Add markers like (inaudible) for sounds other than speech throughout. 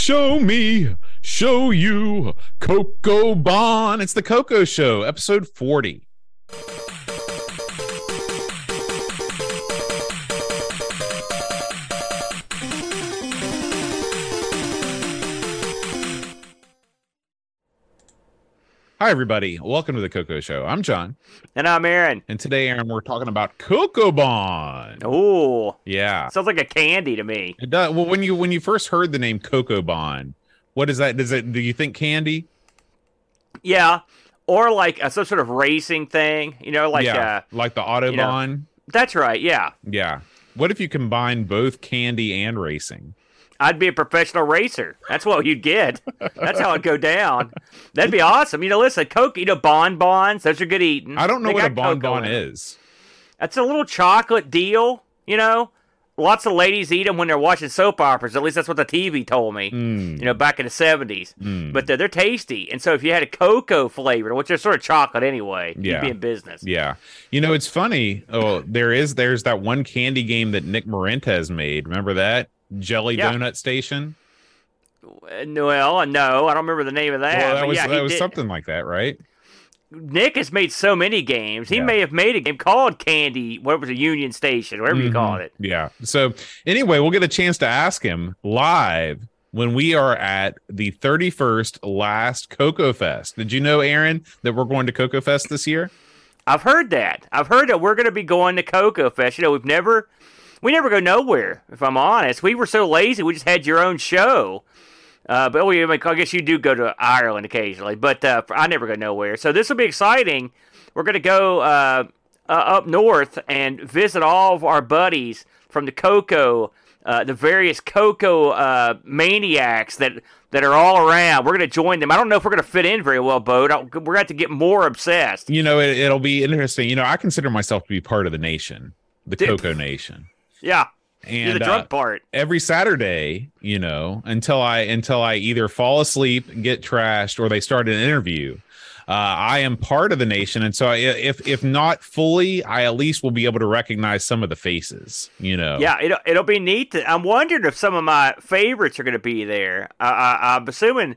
Show me, show you, Coco Bon. It's the Coco Show, episode 40. Hi, everybody. Welcome to the Coco Show. I'm John. And I'm Aaron. And today, Aaron, we're talking about Coco Bon. Ooh, Yeah. sounds like a candy to me. It does. Well, when you when you first heard the name Coco Bon, what is that? Does it? Do you think candy? Yeah, or like uh, some sort of racing thing. You know, like yeah, uh, like the you know. Autobahn. that's right. Yeah, Yeah. What if you combine both candy and racing? I'd be a professional racer. That's what you'd get. That's how it'd go down. That'd be awesome. You know, listen, Coke. You know, bonbons. Those are good eating. I don't know They what a bonbon is. That's a little chocolate deal. You know, lots of ladies eat them when they're watching soap operas. At least that's what the TV told me. Mm. You know, back in the seventies. Mm. But they're, they're tasty. And so if you had a cocoa flavor, which is sort of chocolate anyway, Yeah. you'd be in business. Yeah. You know, it's funny. Oh, there is there's that one candy game that Nick Marentes made. Remember that? Jelly Yeah. Donut Station? Well, no, I don't remember the name of that. well, that was yeah, that was did- something like that, right? Nick has made so many games. He Yeah. may have made a game called Candy, what was it, Union Station, whatever you call mm-hmm. it. Yeah. So anyway, we'll get a chance to ask him live when we are at the 31st last Coco Fest. Did you know, Aaron, that we're going to Coco Fest this year? I've heard that. I've heard that we're going to be going to Coco Fest. You know, we've never, we never go nowhere. If I'm honest, we were so lazy. We just had your own show. Uh, but we, I guess you do go to Ireland occasionally, but uh, I never go nowhere. So this will be exciting. We're going to go uh, uh, up north and visit all of our buddies from the Coco, uh, the various Coco uh, maniacs that that are all around. We're going to join them. I don't know if we're going to fit in very well, Bo. We're going to have to get more obsessed. You know, it, it'll be interesting. You know, I consider myself to be part of the nation, the Dude. Coco Nation. Yeah, And you're the uh, drunk part. every Saturday, you know, until I until I either fall asleep, get trashed, or they start an interview. Uh, I am part of the nation, and so I, if if not fully, I at least will be able to recognize some of the faces. You know, Yeah, it'll, it'll be neat. To, I'm wondering if some of my favorites are going to be there. I, I, I'm assuming,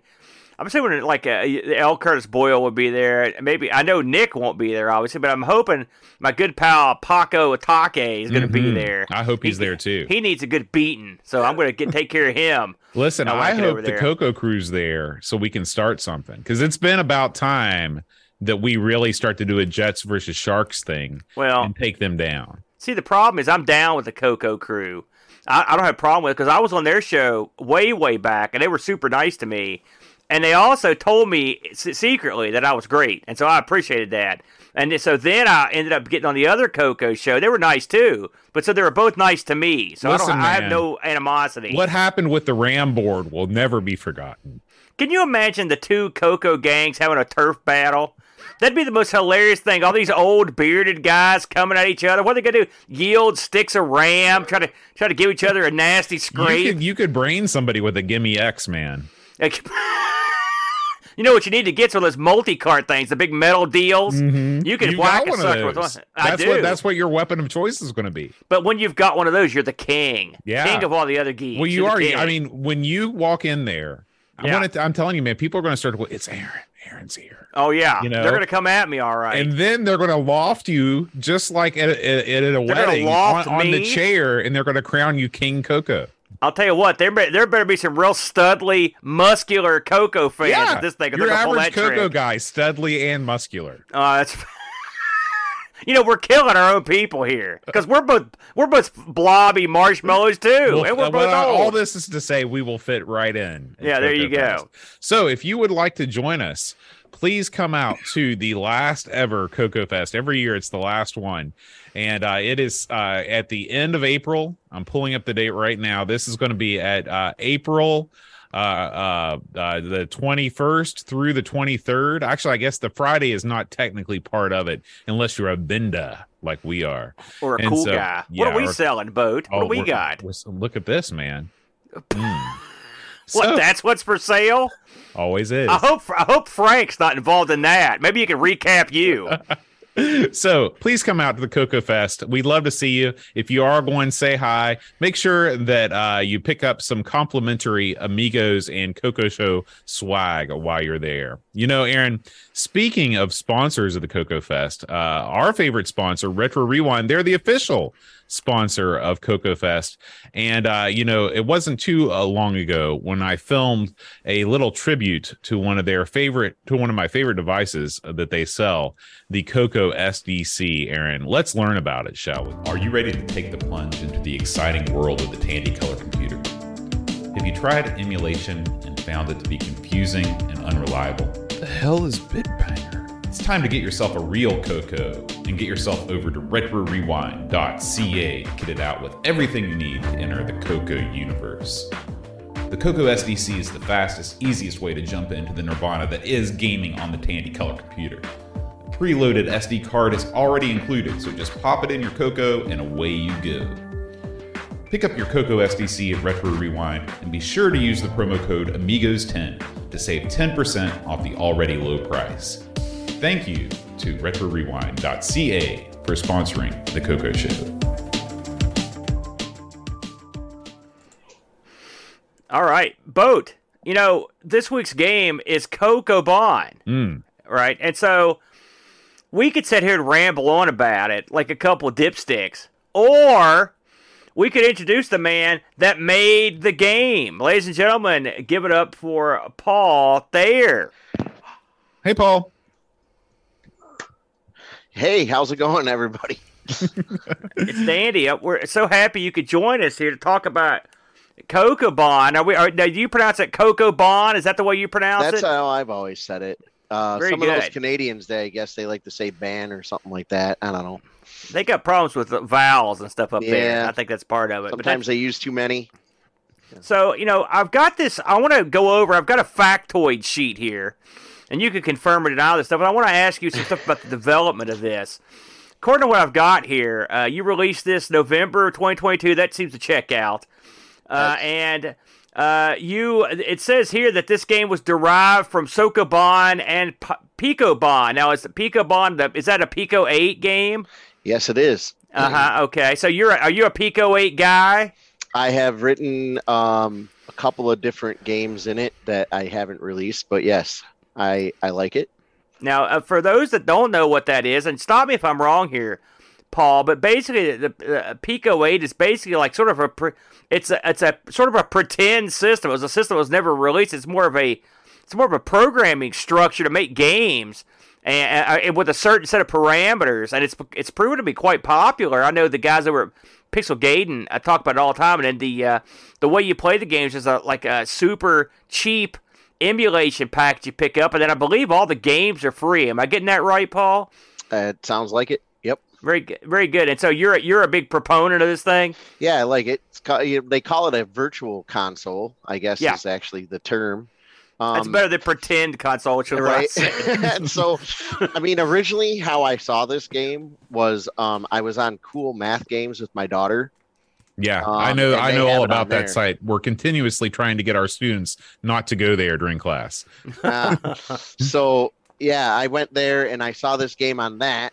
I'm assuming like uh, L. Curtis Boyle would be there. Maybe I know Nick won't be there, obviously, but I'm hoping my good pal Paco Atake is going to be Mhm. there. I hope he's He- there too. He needs a good beating, so I'm going to get take care of him. (laughs) Listen, I I, like it over hope the. Coco Crew's there so we can start something because it's been about time that we really start to do a Jets versus Sharks thing Well, and take them down. See, the problem is I'm down with the Coco crew. I, I don't have a problem with it because I was on their show way, way back, and they were super nice to me. And they also told me secretly that I was great, and so I appreciated that. And so then I ended up getting on the other Coco show. They were nice too, but so they were both nice to me. So Listen, I, don't, I have no animosity. What happened with the Ram board will never be forgotten. Can you imagine the two Coco gangs having a turf battle? That'd be the most hilarious thing. All these old bearded guys coming at each other. What are they gonna do? Yield sticks of ram, try to try to give each other a nasty You scrape. could, you could brain somebody with a gimme X, man. (laughs) (laughs) Like- you know what you need to get? One of those multi-cart things, the big metal deals. Mm-hmm. You can You whack got a sucker of with those. one. I That's do. what that's what your weapon of choice is going to be. but when you've got one of those, you're the king. Yeah. King of all the other geeks. Well, you You're are. I mean, when you walk in there, I Yeah. want to. I'm telling you, man. People are going to start to go. It's Aaron. Aaron's here. oh yeah, you know, they're gonna come at me, all right. And then they're going to loft you just like at, at, at a gonna wedding on, loft on the chair, and they're going to crown you King Coco. I'll tell you what, there be- there better be some real studly, muscular Coco fans at this thing. your average Coco trick. guy, studly and muscular. Uh, that's. (laughs) You know we're killing our own people here because we're both we're both blobby marshmallows too, Well, and we're both well, old. all this is to say we will fit right in. Yeah, there you go. Fest. So if you would like to join us, please come out to the last ever Coco Fest. Every year it's the last one. And uh, it is uh, at the end of April. I'm pulling up the date right now. This is going to be at uh, April uh, uh, uh, the 21st through the 23rd. Actually, I guess the Friday is not technically part of it unless you're a Binda like we are. or a and cool so- guy. yeah, what are we or- selling, boat? What Oh, do we got? look at this, man. (laughs) Mm. What? So- That's what's for sale? Always is. I hope I hope Frank's not involved in that. Maybe you can recap you. (laughs) so please come out to the Coco Fest. We'd love to see you. If you are going, say hi. Make sure that uh, you pick up some complimentary Amigos and Coco Show swag while you're there. You know, Aaron, speaking of sponsors of the Coco Fest, uh, our favorite sponsor, Retro Rewind, they're the official sponsor of Coco Fest. And, uh, you know, it wasn't too uh, long ago when I filmed a little tribute to one of their favorite, to one of my favorite devices that they sell, the Coco SDC. Aaron, let's learn about it, shall we? Are you ready to take the plunge into the exciting world of the Tandy Color computer? Have you tried emulation and found it to be confusing and unreliable? The hell is Bitbanger? It's time to get yourself a real Coco and get yourself over to retrorewind.ca to get it out with everything you need to enter the Coco universe. The Coco SDC is the fastest, easiest way to jump into the nirvana that is gaming on the Tandy Color computer. A preloaded SD card is already included, so just pop it in your Coco and away you go. Pick up your Coco SDC at Retro Rewind and be sure to use the promo code AMIGOS10 to save 10% off the already low price. Thank you to RetroRewind.ca for sponsoring The Coco Show. All right, boat. You know, this week's game is Coco Bond, Mm. right? And so we could sit here and ramble on about it like a couple of dipsticks, or we could introduce the man that made the game. Ladies and gentlemen, give it up for Paul Thayer. Hey, Paul. Hey, how's it going, everybody? (laughs) It's Dandy. Uh, We're so happy you could join us here to talk about Coco Bond. Are we? Are, now, do you pronounce it Coco Bond? Is that the way you pronounce That's it? That's how I've always said it. Uh, Very some of those. Canadians, they I guess they like to say ban or something like that. I don't know. They got problems with the vowels and stuff up there. I think that's part of it. But Sometimes they use too many. so you know, I've got this. I want to go over. I've got a factoid sheet here, and you can confirm or deny this stuff. But I want to ask you some stuff about the development of this. According to what I've got here, uh, you released this November 2022. That seems to check out. Uh, and uh, you, it says here that this game was derived from Sokoban and P- Pico Bond. Now, is the Pico Bond? The, is that a Pico 8 game? Yes, it is. Uh huh. Okay. So you're a, are you a Pico 8 guy? I have written um, a couple of different games in it that I haven't released, but yes, I I like it. Now, uh, for those that don't know what that is, and stop me if I'm wrong here, Paul, but basically the uh, Pico 8 is basically like sort of a pre- it's a it's a sort of a pretend system. It was a system that was never released. It's more of a it's more of a programming structure to make games and, uh, with a certain set of parameters, and it's it's proven to be quite popular. I know the guys that were Pixel Gaiden I talk about it all the time, and then the uh, the way you play the games is a, like a super cheap emulation package you pick up, and then I believe all the games are free. Am I getting that right, Paul? Uh, it sounds like it. Yep. Very good, very good. And so you're a, you're a big proponent of this thing. Yeah, I like it. It's ca- you- they call it a virtual console. I guess Yeah. is actually the term. That's Um, better than pretend console, which is right (laughs) (laughs) and so i mean originally how i saw this game was um i was on cool math games with my daughter Yeah, Um, I know. I know all about that site. We're continuously trying to get our students not to go there during class. Uh, so yeah i went there and i saw this game on that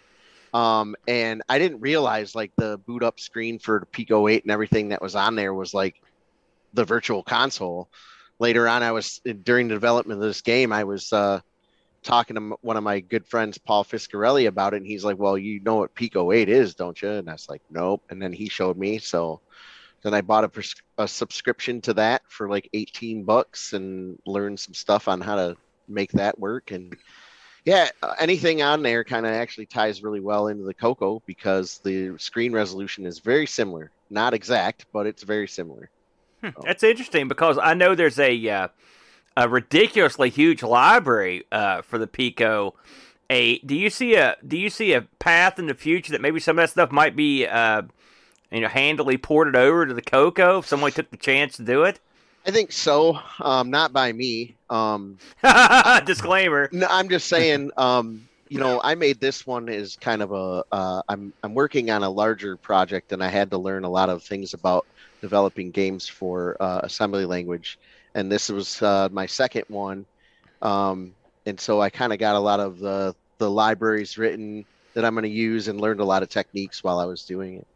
um and i didn't realize like the boot up screen for pico 8 and everything that was on there was like the virtual console later on i was during the development of this game i was uh talking to one of my good friends paul fiscarelli about it and he's like well you know what pico 8 is don't you? And i was like nope. And then he showed me so then i bought a, pres- a subscription to that for like 18 bucks and learned some stuff on how to make that work and yeah uh, anything on there kind of actually ties really well into the coco because the screen resolution is very similar. Not exact but it's very similar. That's interesting because I know there's a uh, a ridiculously huge library uh, for the Pico Eight. Do you see a Do you see a path in the future that maybe some of that stuff might be uh, you know handily ported over to the Coco if somebody took the chance to do it? i think so um, not by me um, (laughs) Disclaimer. No, I'm just saying. (laughs) Um, you know, I made this one as kind of a. Uh, I'm I'm working on a larger project, and I had to learn a lot of things about developing games for uh, assembly language, and this was uh, my second one. Um, and so I kind of got a lot of the the libraries written, that I'm going to use and learned a lot of techniques while I was doing it.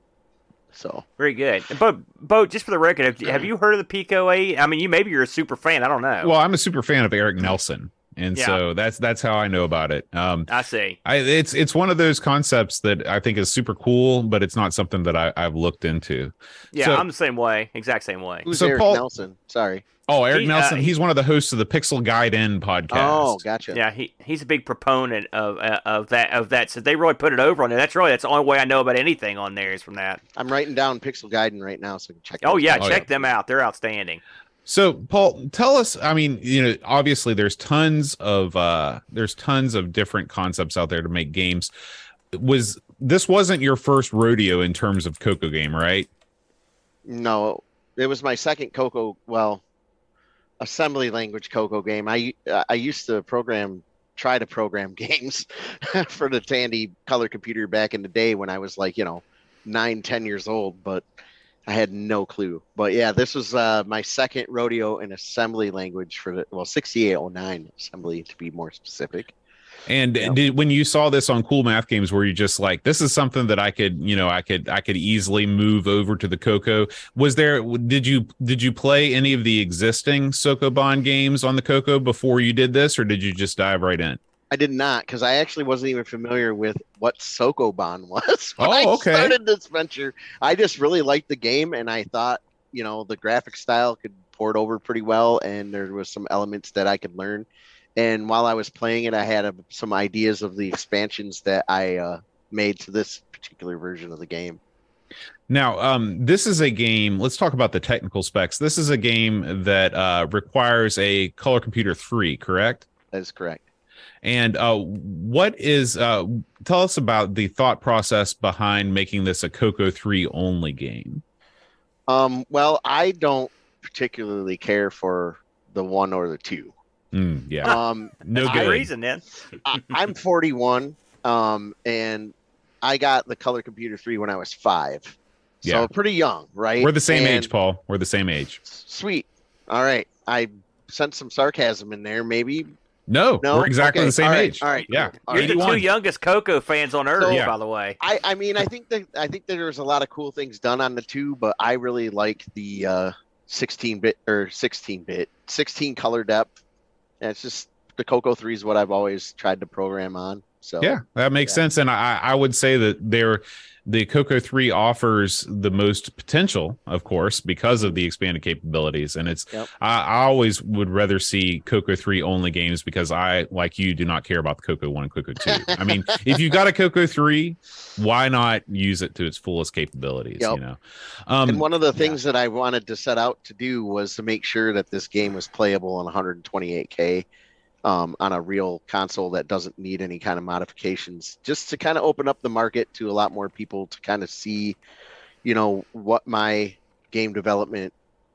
So Very good. But, Bo, just for the record, have, have you heard of the Pico 8? I mean, you maybe you're a super fan. I don't know. Well, I'm a super fan of Eric Nelson, and Yeah. so that's that's how I know about it. Um, I see. I, it's it's one of those concepts that I think is super cool, but it's not something that I, I've looked into. Yeah, So- I'm the same way. Exact same way. who's So Eric Paul- Nelson? Sorry. Oh, Eric He, uh, Nelson, he- he's one of the hosts of the Pixel Gaiden podcast. Oh, gotcha. Yeah, he he's a big proponent of uh, of that of that. So they really put it over on there. That's really that's the only way I know about anything on there is from that. I'm writing down Pixel Gaiden right now, so I can check. Oh yeah, out. Oh, yeah, check yeah. them out. They're outstanding. So, Paul, tell us. I mean, you know, obviously, there's tons of uh, there's tons of different concepts out there to make games. Was this wasn't your first rodeo in terms of Coco game, right? No, it was my second Coco. Well, assembly language Coco game. I I used to program, try to program (laughs) games for the Tandy color computer back in the day when I was like you know nine, ten years old, but I had no clue. But yeah, this was uh, my second rodeo in assembly language for the well 6809 assembly to be more specific. And did, when you saw this on Cool Math Games, were you just like, "This is something that I could, you know, I could, I could easily move over to the Coco"? Was there? Did you did you play any of the existing Sokoban games on the Coco before you did this, or did you just dive right in? I did not because I actually wasn't even familiar with what Sokoban (laughs) was when Oh, I started this venture. I just really liked the game and I thought, you know, the graphic style could port over pretty well and there was some elements that I could learn. And while I was playing it, I had uh some ideas of the expansions that I uh, made to this particular version of the game. Now, um, this is a game. Let's talk about the technical specs. This is a game that uh, requires a Color Computer Three, correct? That is correct. And uh, what is? Uh, tell us about the thought process behind making this a Coco Three only game. Um, well, I don't particularly care for the one or the two. Mm, yeah, Um, no good good. reason then. I, I'm 41, um, and I got the color computer three when I was five, so Yeah. pretty young, right? We're the same And- age, Paul. We're the same age. Sweet. All right, I sent some sarcasm in there, maybe. No, No, we're exactly Okay, the same all right, age. all right, Yeah, All You're the two youngest Coco fans on earth, So- Yeah. by the way. I, I mean, I think that I think that there's a lot of cool things done on the two, but I really like the uh, 16 bit or 16 bit, 16 color depth. And it's just the Coco three is what I've always tried to program on. So Yeah, that makes Yeah. sense. And I, I would say that they're the Coco 3 offers the most potential, of course, because of the expanded capabilities. And it's Yep. I, I always would rather see Coco 3 only games because I, like you, do not care about the Coco 1 and Coco 2. I mean, (laughs) if you've got a Coco 3, why not use it to its fullest capabilities? Yep. You know. Um and one of the things that I wanted to set out to do was to make sure that this game was playable on 128k um, on a real console that doesn't need any kind of modifications, just to kind of open up the market to a lot more people to kind of see, you know, what my game development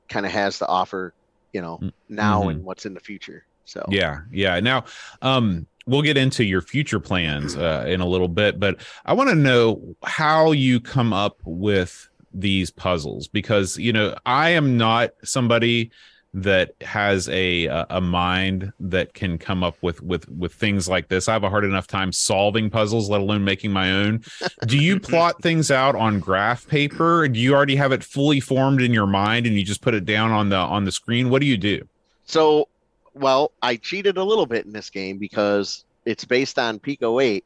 kind of has to offer, you know, now Mhm. and what's in the future. So Yeah, yeah. Now, um, we'll get into your future plans uh, in a little bit, but I want to know how you come up with these puzzles because you know I am not somebody that has a a mind that can come up with with with things like this. I have a hard enough time solving puzzles, let alone making my own. Do you (laughs) plot things out on graph paper? Do you already have it fully formed in your mind and you just put it down on the on the screen? What do you do? So, well, I cheated a little bit in this game because it's based on Pico 8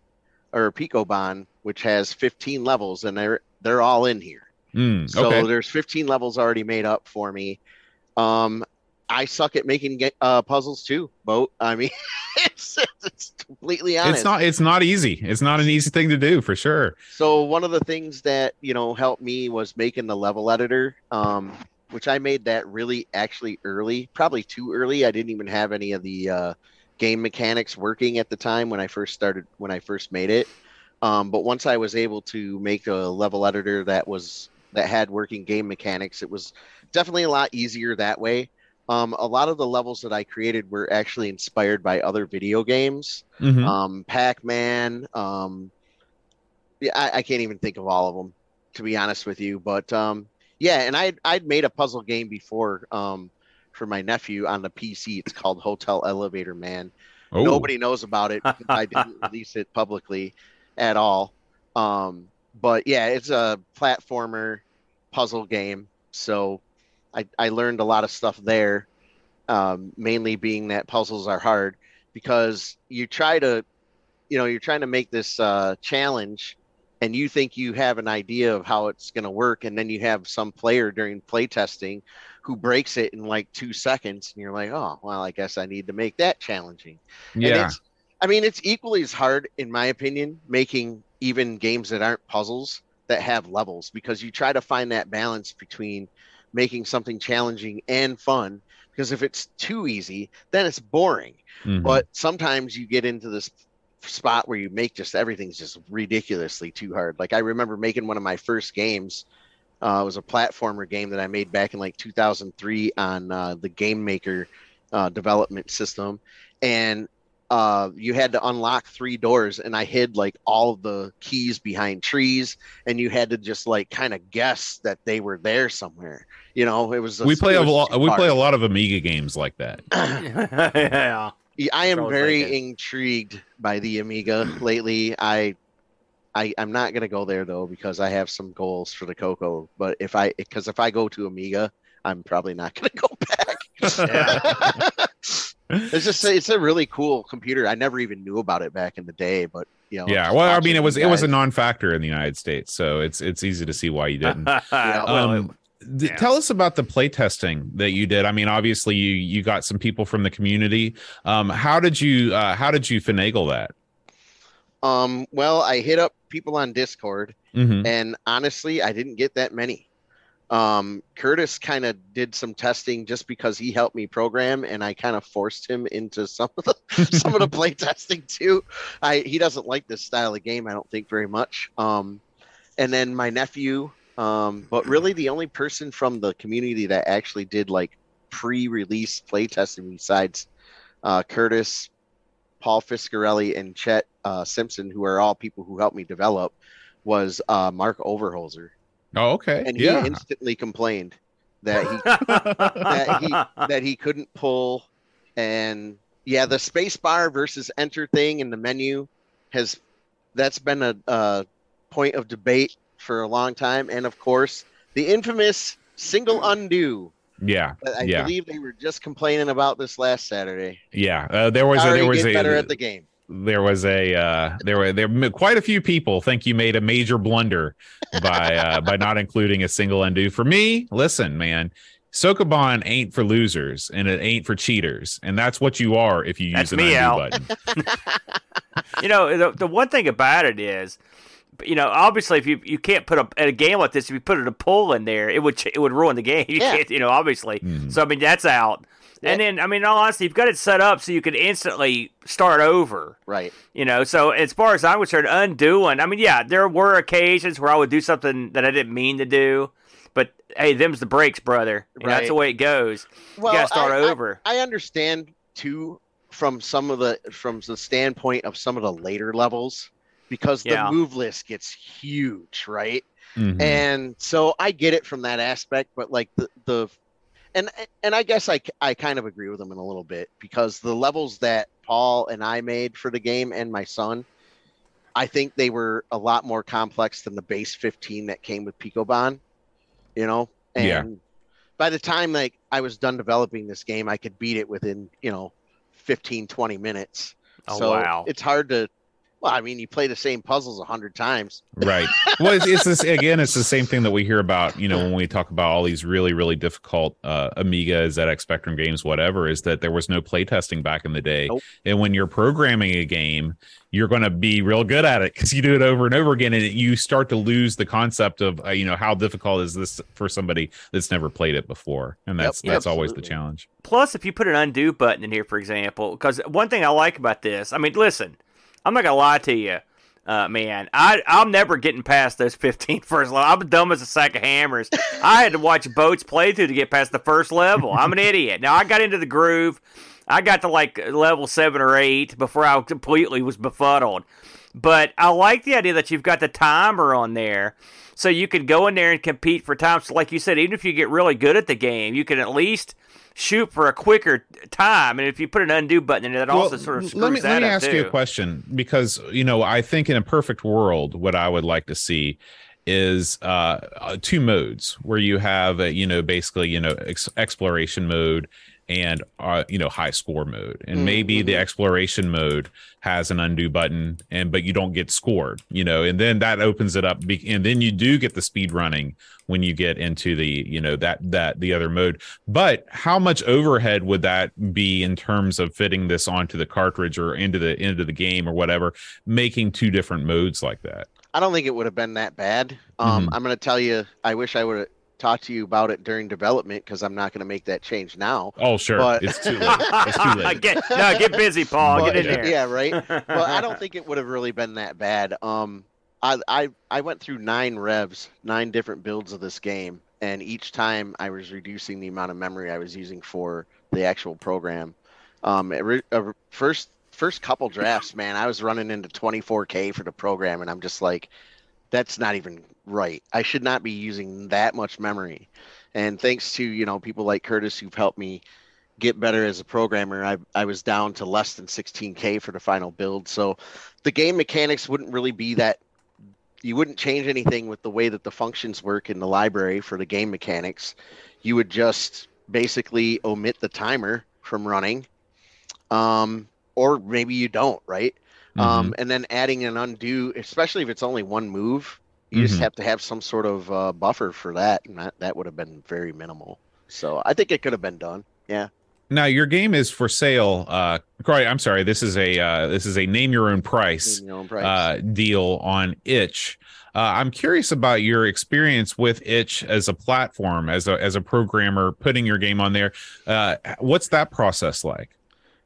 or Pico Bond, which has 15 levels, and they're they're all in here. Mm, So there's 15 levels already made up for me. Um, I suck at making uh, puzzles too, Boat. I mean, (laughs) it's, it's completely honest. It's not it's not easy. It's not an easy thing to do for sure. So one of the things that you know helped me was making the level editor, um, which I made that really actually early, probably too early. I didn't even have any of the uh, game mechanics working at the time when I first started when I first made it. Um, but once I was able to make a level editor that was that had working game mechanics, it was definitely a lot easier that way. Um, a lot of the levels that I created were actually inspired by other video games Mhm. um, Pac-Man. Um, yeah, I, I can't even think of all of them, to be honest with you. But um, yeah, and I I'd made a puzzle game before um, for my nephew on the PC. It's called Hotel Elevator Man. Oh, Nobody knows about it (laughs) I didn't release it publicly. at all. Um, but yeah, it's a platformer puzzle game. So I, I learned a lot of stuff there, um, mainly being that puzzles are hard because you try to, you know, you're trying to make this uh, challenge and you think you have an idea of how it's going to work. And then you have some player during playtesting who breaks it in like two seconds. And you're like, oh, well, I guess I need to make that challenging. And Yeah. it's, I mean, it's equally as hard, in my opinion, making even games that aren't puzzles that have levels because you try to find that balance between making something challenging and fun. Because if it's too easy, then it's boring. Mhm. But sometimes you get into this spot where you make just everything's just ridiculously too hard. Like I remember making one of my first games. Uh, it was a platformer game that I made back in like 2003 on uh, the Game Maker uh, development system, and uh, you had to unlock three doors, and I hid like all the keys behind trees, and you had to just like kind of guess that they were there somewhere. You know, it was. we play it a lot. too We play a lot of Amiga games like that. (laughs) yeah. Yeah, I am very thinking. intrigued by the Amiga lately. I, I, I'm not gonna go there though because I have some goals for the Coco. But if I, because if I go to Amiga, I'm probably not gonna go back. (laughs) it's just it's a really cool computer. I never even knew about it back in the day, but you know. Yeah, well, I mean, it was you it was a non-factor in the United States, so it's it's easy to see why you didn't. (laughs) well, um, th- yeah. Tell us about the playtesting that you did. I mean, obviously, you you got some people from the community. Um, how did you uh, how did you finagle that? Um. Well, I hit up people on Discord. Mhm. and honestly i didn't get that many um curtis kind of did some testing just because he helped me program and i kind of forced him into some of the (laughs) some of the play testing too. I he doesn't like this style of game i don't think very much. Um and then my nephew um but really the only person from the community that actually did like pre-release play testing besides uh curtis paul fiscarelli and chet uh, simpson who are all people who helped me develop was uh, Mark Overholzer, Oh, okay. and he instantly complained that he that he (laughs) that he couldn't pull, and yeah, the space bar versus enter thing in the menu has that's been a, a point of debate for a long time, and of course the infamous single undo. yeah. that I Yeah. believe they were just complaining about this last Saturday. Yeah. Uh, there was a, there was a better at the game. There was a uh, there were there were quite a few people think you made a major blunder by uh, by not including a single undo. For me, listen, man, Sokoban ain't for losers and it ain't for cheaters, and that's what you are if you That's use an undo Al. button. (laughs) you know, the, the one thing about it is, you know, obviously, if you you can't put a at a game like this, if you put a pull in there, it would it would ruin the game. (laughs) You Yeah. can't, you know, obviously. Mhm. So I mean, that's out. And then, I mean, in all honesty, you've got it set up so you can instantly start over. Right. You know, so as far as I'm concerned, undoing. I mean, yeah, there were occasions where I would do something that I didn't mean to do, but hey, them's the breaks, brother. And That's the way it goes. Well, you got to start I- I- over. I understand too from some of the from the standpoint of some of the later levels because the Yeah. move list gets huge, right? Mhm. And so I get it from that aspect, but like the the and and I guess I I kind of agree with them in a little bit because the levels that Paul and I made for the game and my son, I think they were a lot more complex than the base 15 that came with Picoban, you know? And Yeah. by the time like I was done developing this game, I could beat it within, you know, 15 20 minutes. Oh, so wow. it's hard to well, I mean, you play the same puzzles a hundred times. right. (laughs) Well it's, it's this again it's the same thing that we hear about you know when we talk about all these really really difficult uh amiga zx spectrum games whatever is that there was no playtesting back in the day. Nope. and when you're programming a game you're going to be real good at it because you do it over and over again and you start to lose the concept of uh, you know how difficult is this for somebody that's never played it before? And Yep, that's that's always the challenge. Plus, if you put an undo button in here, for example, because one thing I like about this, I mean, listen, I'm not gonna lie to you, uh, man. I I'm never getting past those 15 (laughs) first level. I'm dumb as a sack of hammers. I had to watch boats play through to get past the first level. I'm an idiot. Now I got into the groove. I got to like level seven or eight before I completely was befuddled. But I like the idea that you've got the timer on there, so you can go in there and compete for time. So, like you said, even if you get really good at the game, you can at least shoot for a quicker time. And if you put an undo button in there, that Well, also sort of screws let me that let me ask too. you a question because you know I think in a perfect world, what I would like to see is uh, uh two modes where you have uh, you know basically you know ex- exploration mode and uh, you know high score mode and maybe the Mhm. exploration mode has an undo button and but you don't get scored you know and then that opens it up be- and then you do get the speed running when you get into the you know that that the other mode but how much overhead would that be in terms of fitting this onto the cartridge or into the into the game or whatever making two different modes like that I don't think it would have been that bad. Um, Mhm. I'm going to tell you, I wish I would have talked to you about it during development because I'm not going to make that change now. oh sure But- it's too late it's too (laughs) late get, no, get busy, Paul. But- get in there. Yeah, right. well, I don't (laughs) think it would have really been that bad. Um, I, I I went through nine revs, nine different builds of this game, and each time I was reducing the amount of memory I was using for the actual program. Um, re- uh, first first couple drafts, man, I was running into 24k for the program, and I'm just like, that's not even right. I should not be using that much memory. And thanks to you know people like Curtis who've helped me get better as a programmer, I I was down to less than 16k for the final build. So the game mechanics wouldn't really be that. You wouldn't change anything with the way that the functions work in the library for the game mechanics. You would just basically omit the timer from running, um, or maybe you don't, right? Um, and then adding an undo, especially if it's only one move, you just Mhm. have to have some sort of uh, buffer for that, and that, that would have been very minimal. So I think it could have been done. Yeah. now your game is for sale uh Corey, i'm sorry this is a uh this is a name your own price your own price. uh, deal on itch uh, i'm curious about your experience with itch as a platform as a as a programmer putting your game on there uh, what's that process like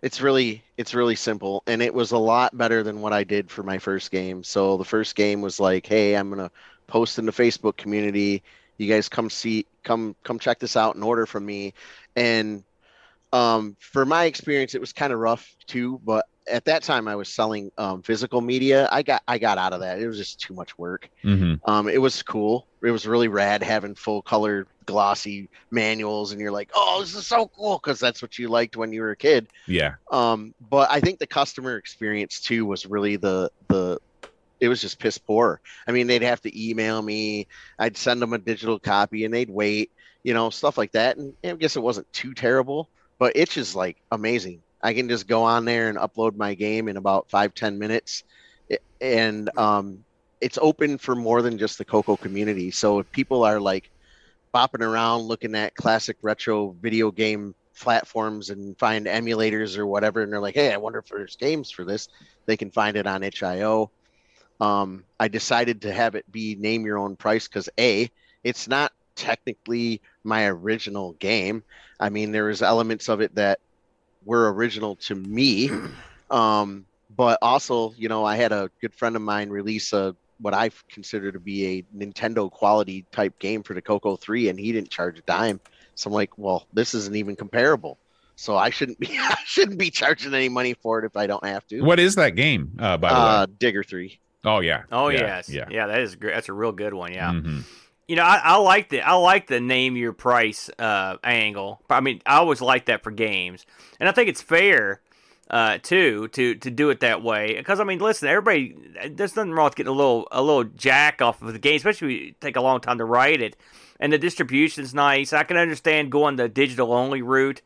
it's really it's really simple and it was a lot better than what i did for my first game. So the first game was like hey i'm gonna post in the facebook community. You guys come see come come check this out and order from me. And um, for my experience it was kind of rough too but at that time i was selling um, physical media. I got i got out of that. It was just too much work. Hmm um, it was cool. It was really rad having full color glossy manuals, and you're like, "Oh, this is so cool," because that's what you liked when you were a kid. yeah Um, but I think the customer experience too was really the the. It was just piss poor. I mean, they'd have to email me. I'd send them a digital copy, and they'd wait. You know, stuff like that. And I guess it wasn't too terrible. But Itch is like amazing. I can just go on there and upload my game in about five ten minutes, and um, it's open for more than just the Coco community. So if people are like bopping around looking at classic retro video game platforms and find emulators or whatever, and they're like, "Hey, I wonder if there's games for this," they can find it on hio Um, I decided to have it be name your own price because a, it's not technically my original game. I mean, there is elements of it that were original to me, (clears throat) um, but also, you know, I had a good friend of mine release a what I consider to be a Nintendo quality type game for the Coco 3, and he didn't charge a dime. So I'm like, well, this isn't even comparable. So I shouldn't (laughs) be I shouldn't be charging any money for it if I don't have to. what is that game uh by the uh, way Digger 3. oh yeah Oh yeah, yes, yeah yeah. That is great. That's a real good one. Yeah. Mhm. You know, I, I like the I like the name your price uh, angle. I mean, I always like that for games, and I think it's fair uh, too to to do it that way. Because I mean, listen, everybody, there's nothing wrong with getting a little a little jack off of the game, especially if you take a long time to write it, and the distribution's nice. I can understand going the digital only route.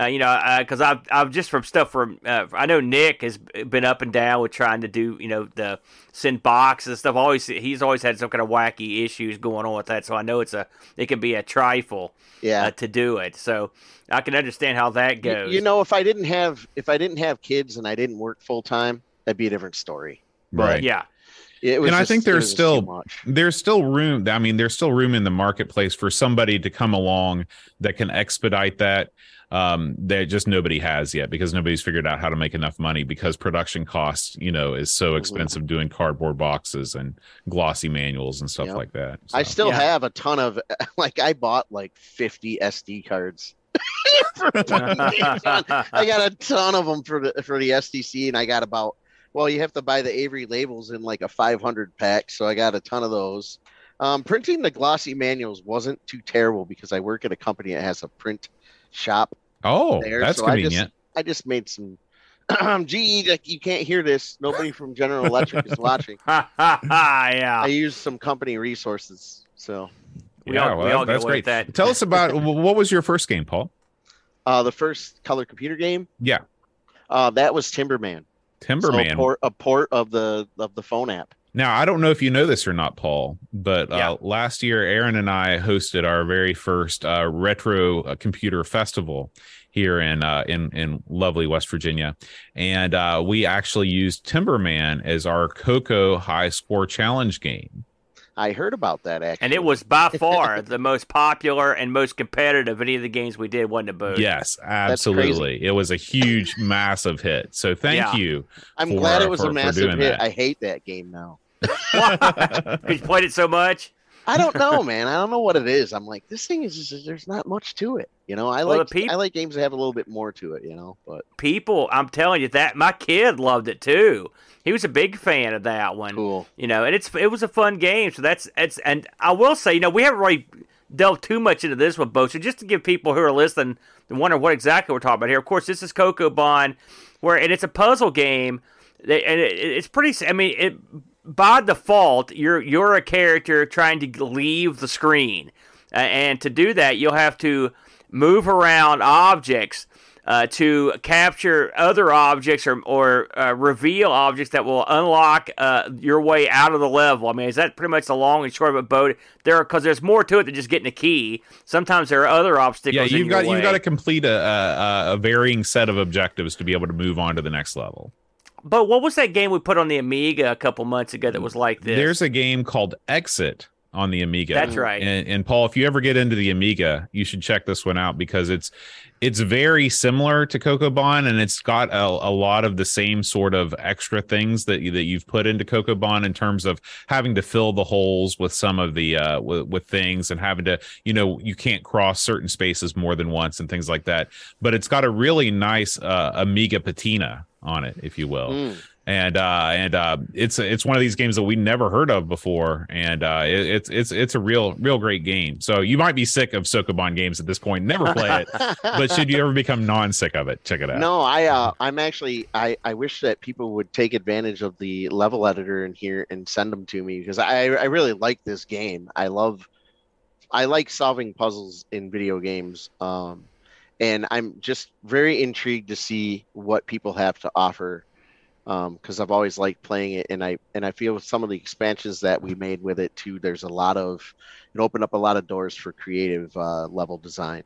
Uh, you know, because I've I've just from stuff from uh, I know Nick has been up and down with trying to do you know the send boxes and stuff. Always he's always had some kind of wacky issues going on with that. So I know it's a it can be a trifle Yeah. uh, to do it. So I can understand how that goes. You, know, if I didn't have if I didn't have kids and I didn't work full time, that'd be a different story. right yeah, It was And I think there's still- there's still room i mean there's still room in the marketplace for somebody to come along that can expedite that um that just nobody has yet because nobody's figured out how to make enough money because production costs you know is so Mhm. expensive doing cardboard boxes and glossy manuals and stuff Yep. like that I still Yeah. have a ton of (laughs) like I bought like 50 SD cards. (laughs) I got a ton of them for the for the SDC, and I got about Well, you have to buy the Avery labels in like a 500 pack, so I got a ton of those. Um, printing the glossy manuals wasn't too terrible because I work at a company that has a print shop. Oh, There, that's so I just- convenient. I just made some. (clears throat) GE, like you can't hear this. Nobody from General Electric is watching. Ha ha ha! I used some company resources. So We yeah, all- well, we all that's away great. that. Tell us about what was your first game, Paul? uh, the first color computer game, Yeah, uh, that was Timberman. So a Timberman. port, a port of the of the phone app. Now, I don't know if you know this or not, Paul, but Yeah. uh, last year, Aaron and I hosted our very first uh, retro uh, computer festival here in uh, in in lovely West Virginia, and uh, we actually used Timberman as our Coco High Score Challenge game. I heard about that actually. And it was by (laughs) far the most popular and most competitive of any of the games we did, wasn't it, Boo? Yes, absolutely. It was a huge, massive hit. So thank Yeah. you. I'm for- glad it was for- a massive hit. that. I hate that game now. (laughs) Because you played it so much. I don't know, man. I don't know what it is. I'm like, this thing is just, there's not much to it. You know, I Well, like peop- I like games that have a little bit more to it. You know, but People, I'm telling you that my kid loved it too. He was a big fan of that one. cool. You know, and it's it was a fun game. So that's it's and I will say, you know, we haven't really delved too much into this one, Bo. So just to give people who are listening and wonder what exactly we're talking about here. Of course, this is Coco Bond, where and it's a puzzle game. They- And it, it's pretty. I mean, it by default, you're you're a character trying to leave the screen, uh, and to do that, you'll have to move around objects uh, to capture other objects or, or uh, reveal objects that will unlock uh, your way out of the level. I mean, is that pretty much the long and short of it, boat? There, because there's more to it than just getting a key. Sometimes there are other obstacles. Yeah, you've got you've got to complete a, a a varying set of objectives to be able to move on to the next level. But what was that game we put on the Amiga a couple months ago that was like this? There's a game called Exit on the Amiga. That's right. And, and Paul, if you ever get into the Amiga, you should check this one out because it's it's very similar to Coco Bond, and it's got a, a lot of the same sort of extra things that you, that you've put into Coco Bond in terms of having to fill the holes with some of the uh, with, with things and having to you know you can't cross certain spaces more than once and things like that. But it's got a really nice uh, Amiga patina on it, if you will Mm. and uh and uh it's it's one of these games that we never heard of before and uh it, it's it's it's a real real great game so you might be sick of Sokoban games at this point never play it (laughs) but should you ever become non-sick of it check it out No, I uh, I'm actually I, I wish that people would take advantage of the level editor in here and send them to me because I I really like this game. I love I like solving puzzles in video games. Um, and I'm just very intrigued to see what people have to offer because I've always liked playing it, and I and I feel with some of the expansions that we made with it too. There's a lot of it opened up a lot of doors for creative uh, level design.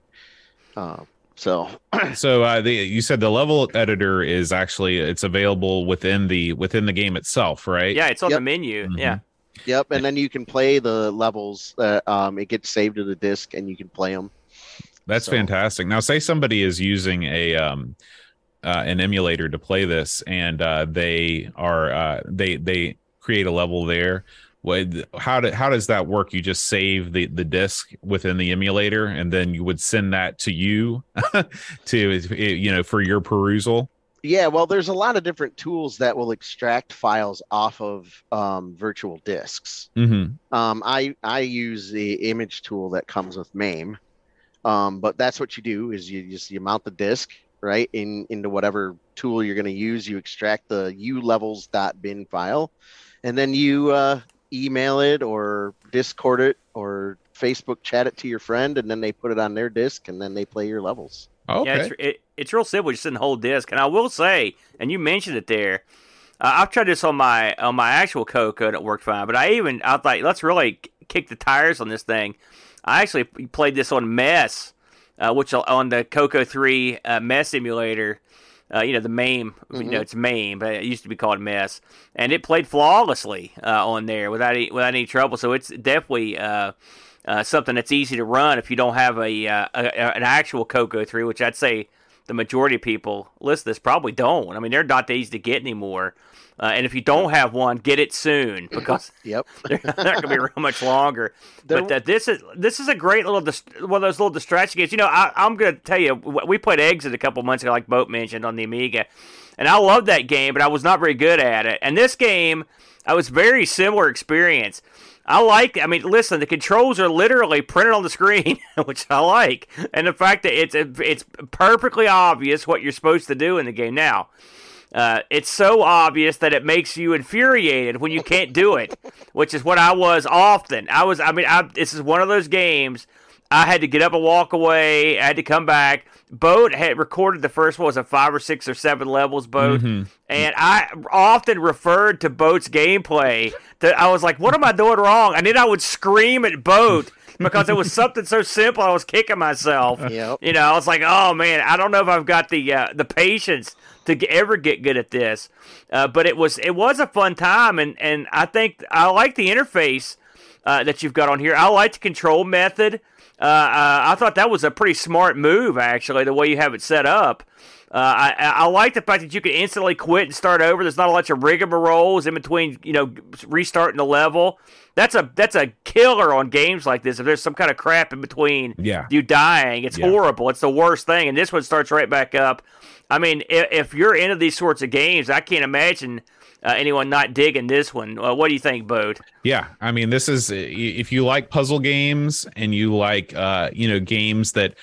Um, so (clears throat) so uh the you said the level editor is actually it's available within the within the game itself right yeah, it's on Yep. the menu. Mhm. Yeah. Yep, and then you can play the levels. Uh, um, it gets saved to the disc, and you can play them. That's So- fantastic. Now, say somebody is using a um, uh, an emulator to play this, and uh, they are uh, they they create a level there. What how do, how does that work? You just save the the disc within the emulator, and then you would send that to you (laughs) to you know for your perusal. Yeah, well, there's a lot of different tools that will extract files off of um, virtual disks. Mm-hmm. Um, I I use the image tool that comes with MAME, um, but that's what you do is you just you mount the disk right in into whatever tool you're going to use. You extract the ulevels.bin file, and then you uh, email it or Discord it or Facebook chat it to your friend, and then they put it on their disk, and then they play your levels. Okay. Yeah, it's, it, it's real simple. Just send the whole disc. And I will say, and you mentioned it there. Uh, I've tried this on my on my actual Coco and it worked fine. But I even I thought let's really kick the tires on this thing. I actually played this on Mess, uh, which on the Coco Three uh, Mess emulator. Uh, you know the MAME, you know Mhm. it's MAME, but it used to be called Mess, and it played flawlessly uh, on there without any, without any trouble. So it's definitely uh, uh, something that's easy to run if you don't have a, uh, a a- an actual Coco 3, which I'd say the majority of people list this probably don't. I mean, they're not that easy to get anymore. Uh, and if you don't have one, get it soon (clears throat) because Yep. (laughs) they're not going to be real much longer. (laughs) But that this is this is a great little dis- one of those little distraction games. You know, I, I'm going to tell you, we played Exit a couple months ago, like Boat mentioned on the Amiga, and I loved that game, but I was not very good at it. And this game, I was very similar experience. I like. I mean, listen, the controls are literally printed on the screen, (laughs) which I like, and the fact that it's it's perfectly obvious what you're supposed to do in the game. Now, uh, it's so obvious that it makes you infuriated when you can't do it, which is what I was often. I was. I mean, I, this is one of those games. I had to get up and walk away. I had to come back. Boat had recorded the first one was a five or six or seven levels. Boat, and I often referred to Boat's gameplay. That I was like, "What am I doing wrong?" And then I would scream at Boat because it was (laughs) something so simple. I was kicking myself. Yep. You know, I was like, "Oh man, I don't know if I've got the uh, the patience to g- ever get good at this." Uh, but it was it was a fun time, and and I think I like the interface uh, that you've got on here. I like the control method. Uh, uh, I thought that was a pretty smart move, actually, the way you have it set up. Uh, I, I like the fact that you can instantly quit and start over. There's not a lot of rigmaroles in between, you know, restarting the level. That's a that's a killer on games like this. If there's some kind of crap in between, Yeah. you dying, it's Yeah. horrible. It's the worst thing. And this one starts right back up. I mean, if, if you're into these sorts of games, I can't imagine uh, anyone not digging this one. Uh, what do you think, Bode? Yeah, I mean, this is if you like puzzle games and you like, uh, you know, games that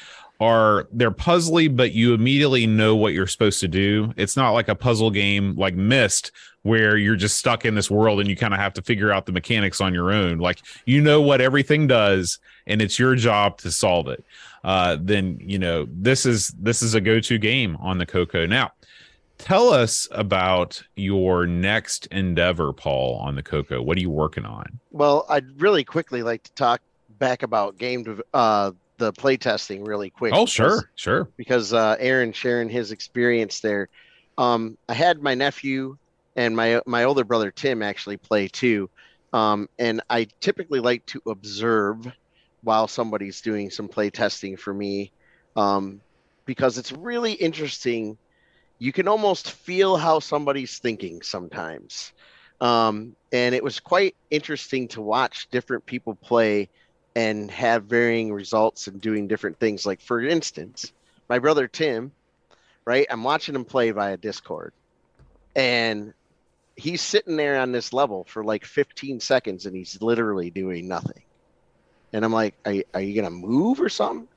are they're puzzly, but you immediately know what you're supposed to do. It's not like a puzzle game like Myst, where you're just stuck in this world and you kind of have to figure out the mechanics on your own. Like you know what everything does, and it's your job to solve it. Uh, then you know this is this is a go-to game on the Coco now. Tell us about your next endeavor, Paul, on the Coco. What are you working on? Well, I'd really quickly like to talk back about game uh the play testing really quick. Oh, because- sure, sure. because uh, Aaron sharing his experience there. Um, I had my nephew and my my older brother Tim actually play too, um, and I typically like to observe while somebody's doing some play testing for me, um, because it's really interesting. You can almost feel how somebody's thinking sometimes, um, and it was quite interesting to watch different people play and have varying results and doing different things. Like for instance, my brother Tim, right? I'm watching him play via Discord, and he's sitting there on this level for like 15 seconds, and he's literally doing nothing. And I'm like, "Are, are you gonna move or something?"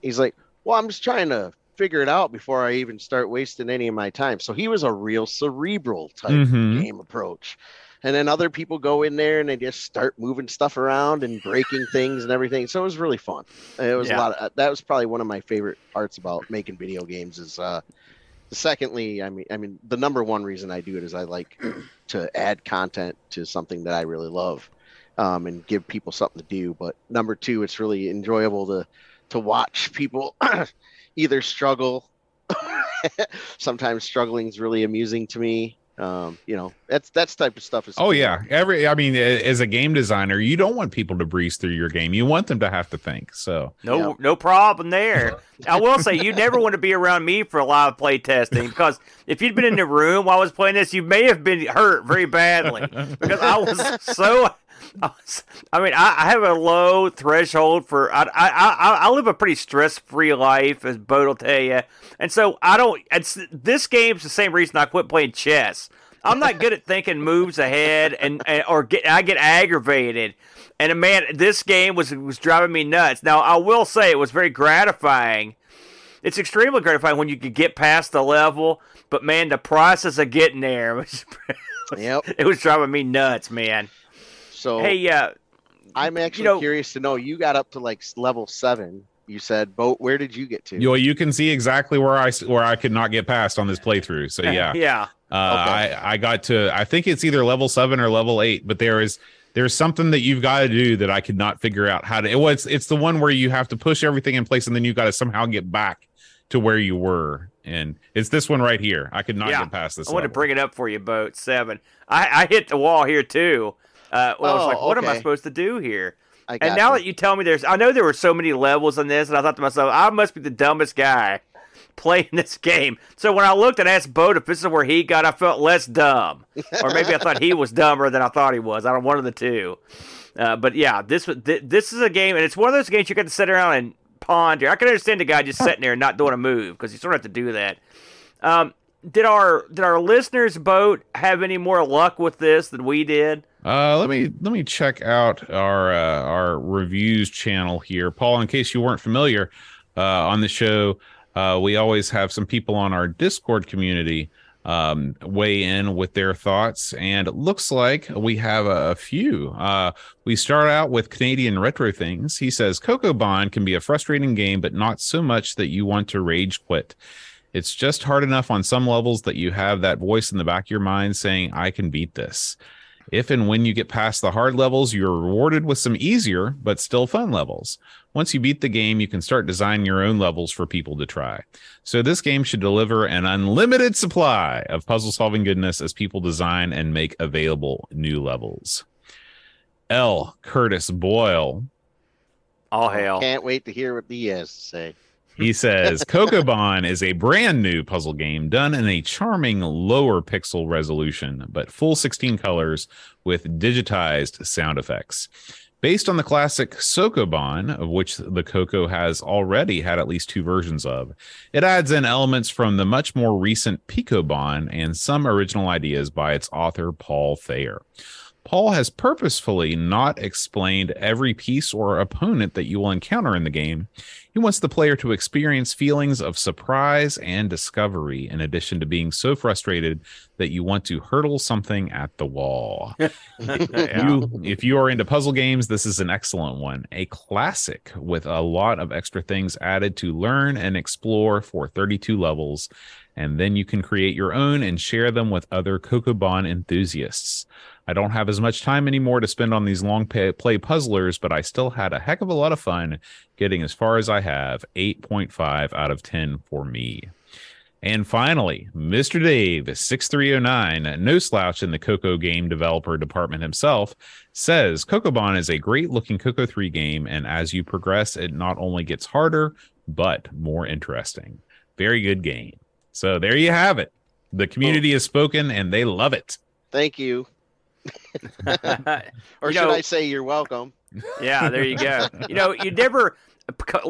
He's like, "Well, I'm just trying to figure it out before I even start wasting any of my time." So he was a real cerebral type Mhm. game approach. And then other people go in there and they just start moving stuff around and breaking things and everything. So it was really fun. It was Yeah. a lot of that was probably one of my favorite parts about making video games is uh secondly, I mean I mean the number one reason I do it is I like (clears throat) to add content to something that I really love. Um, and give people something to do. But number two, it's really enjoyable to to watch people (clears throat) either struggle. (laughs) Sometimes struggling is really amusing to me. Um, you know, that's that's type of stuff is. Oh yeah, every. I mean, as a game designer, you don't want people to breeze through your game. You want them to have to think. So No, Yep. no problem there. (laughs) I will say you never want to be around me for a live play testing because if you'd been in the room while I was playing this, you may have been hurt very badly because I was so. (laughs) I, mean, I, I have a low threshold for. I I I, I live a pretty stress free life, as Bo will tell you, and so I don't. It's this game's the same reason I quit playing chess. I'm not good at thinking moves ahead, and, and or get I get aggravated. And man, this game was was driving me nuts. Now I will say it was very gratifying. It's extremely gratifying when you could get past the level, but man, the process of getting there (laughs) was Yep. it was driving me nuts, man. So Hey, uh, I'm actually know- curious to know. You got up to like level seven. You said, "Bo, where did you get to?" you you can see exactly where I s- where I could not get past on this playthrough. So (laughs) yeah, yeah, uh, Okay. I I got to. I think it's either level seven or level eight. But there is there's something that you've got to do that I could not figure out how to. It was it's the one where you have to push everything in place and then you got to somehow get back to where you were. And it's this one right here. I could not Yeah. get past this. I want to bring it up for you, boat seven. I, I hit the wall here too. Uh, well, I was Oh, like, what am I supposed to do here? And now gotcha. that you tell me there's, I know there were so many levels in this, and I thought to myself, I must be the dumbest guy (laughs) playing this game. So when I looked and asked Bo if this is where he got, I felt less dumb, or maybe I thought he was (laughs) dumber than I thought he was. I don't one of the two. Uh, but yeah, this th- this is a game, and it's one of those games you got to sit around and ponder. I can understand the guy just sitting there and not doing a move because you sort of have to do that. Um, did our did our listeners Bo have any more luck with this than we did? Uh, let me let me check out our uh, our reviews channel here, Paul. In case you weren't familiar, uh, on the show, uh, we always have some people on our Discord community um, weigh in with their thoughts, and it looks like we have a, a few. Uh, we start out with Canadian Retro Things. He says Coco Bond can be a frustrating game, but not so much that you want to rage quit. It's just hard enough on some levels that you have that voice in the back of your mind saying, I can beat this. If and when you get past the hard levels, you're rewarded with some easier but still fun levels. Once you beat the game, you can start designing your own levels for people to try. So this game should deliver an unlimited supply of puzzle solving goodness as people design and make available new levels. L. Curtis Boyle All hell. Can't wait to hear what he has to say. He says Kokobon is a brand new puzzle game done in a charming lower pixel resolution, but full 16 colors with digitized sound effects. Based on the classic Sokoban, of which the Coco has already had at least two versions of, it adds in elements from the much more recent Picobon and some original ideas by its author, Paul Thayer. Paul has purposefully not explained every piece or opponent that you will encounter in the game. He wants the player to experience feelings of surprise and discovery, in addition to being so frustrated that you want to hurtle something at the wall. (laughs) you, if you are into puzzle games, this is an excellent one. A classic with a lot of extra things added to learn and explore for 32 levels. And then you can create your own and share them with other Kokobon enthusiasts. I don't have as much time anymore to spend on these long pay- play puzzlers, but I still had a heck of a lot of fun getting as far as I have. 8.5 out of 10 for me. And finally, Mr. Dave, 6309, no slouch in the Coco game developer department himself, says Kokobon is a great looking Coco 3 game, and as you progress, it not only gets harder, but more interesting. Very good game. So there you have it. The community oh. has spoken and they love it. Thank you. (laughs) Or You should know- I say you're welcome? yeah, there you go. (laughs) You know, you never.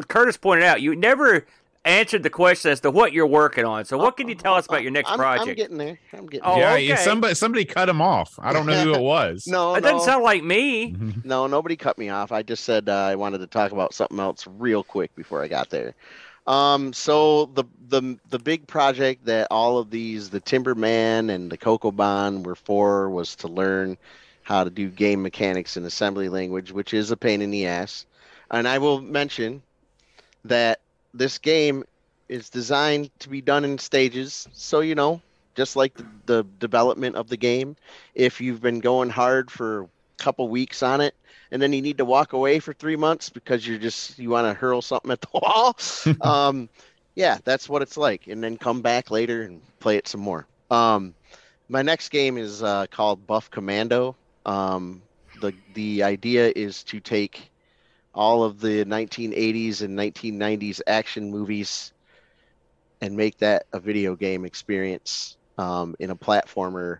Curtis pointed out you never answered the question as to what you're working on. So, what can you tell us about your next I'm, project? I'm getting there. I'm getting Oh, yeah, there. okay. somebody somebody cut him off. I don't know who it was. (laughs) No, it no, doesn't sound like me. no, nobody cut me off. I just said uh, I wanted to talk about something else real quick before I got there. Um, so the the the big project that all of these, the Timberman and the Kokobon were for, was to learn how to do game mechanics in assembly language, which is a pain in the ass. And I will mention that this game is designed to be done in stages. So you know, just like the, the development of the game, if you've been going hard for a couple weeks on it and then you need to walk away for three months because you're just you want to hurl something at the (laughs) wall. (laughs) Um yeah that's what it's like and then come back later and play it some more. Um my next game is uh, called buff commando. Um the the idea is to take all of the 1980s and 1990s action movies and make that a video game experience um, in a platformer.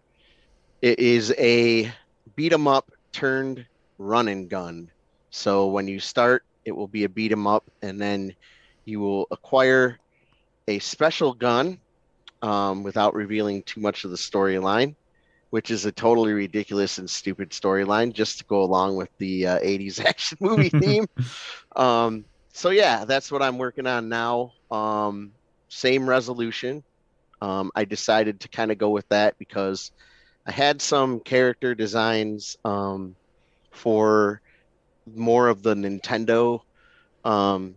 It is a beat 'em up turned run and gun. So when you start, it will be a beat 'em up, and then you will acquire a special gun um, without revealing too much of the storyline, which is a totally ridiculous and stupid storyline just to go along with the uh, 80s (laughs) action movie (laughs) theme. Um, so yeah, that's what I'm working on now. Um, same resolution. Um, I decided to kind of go with that because I had some character designs um, for more of the Nintendo, um,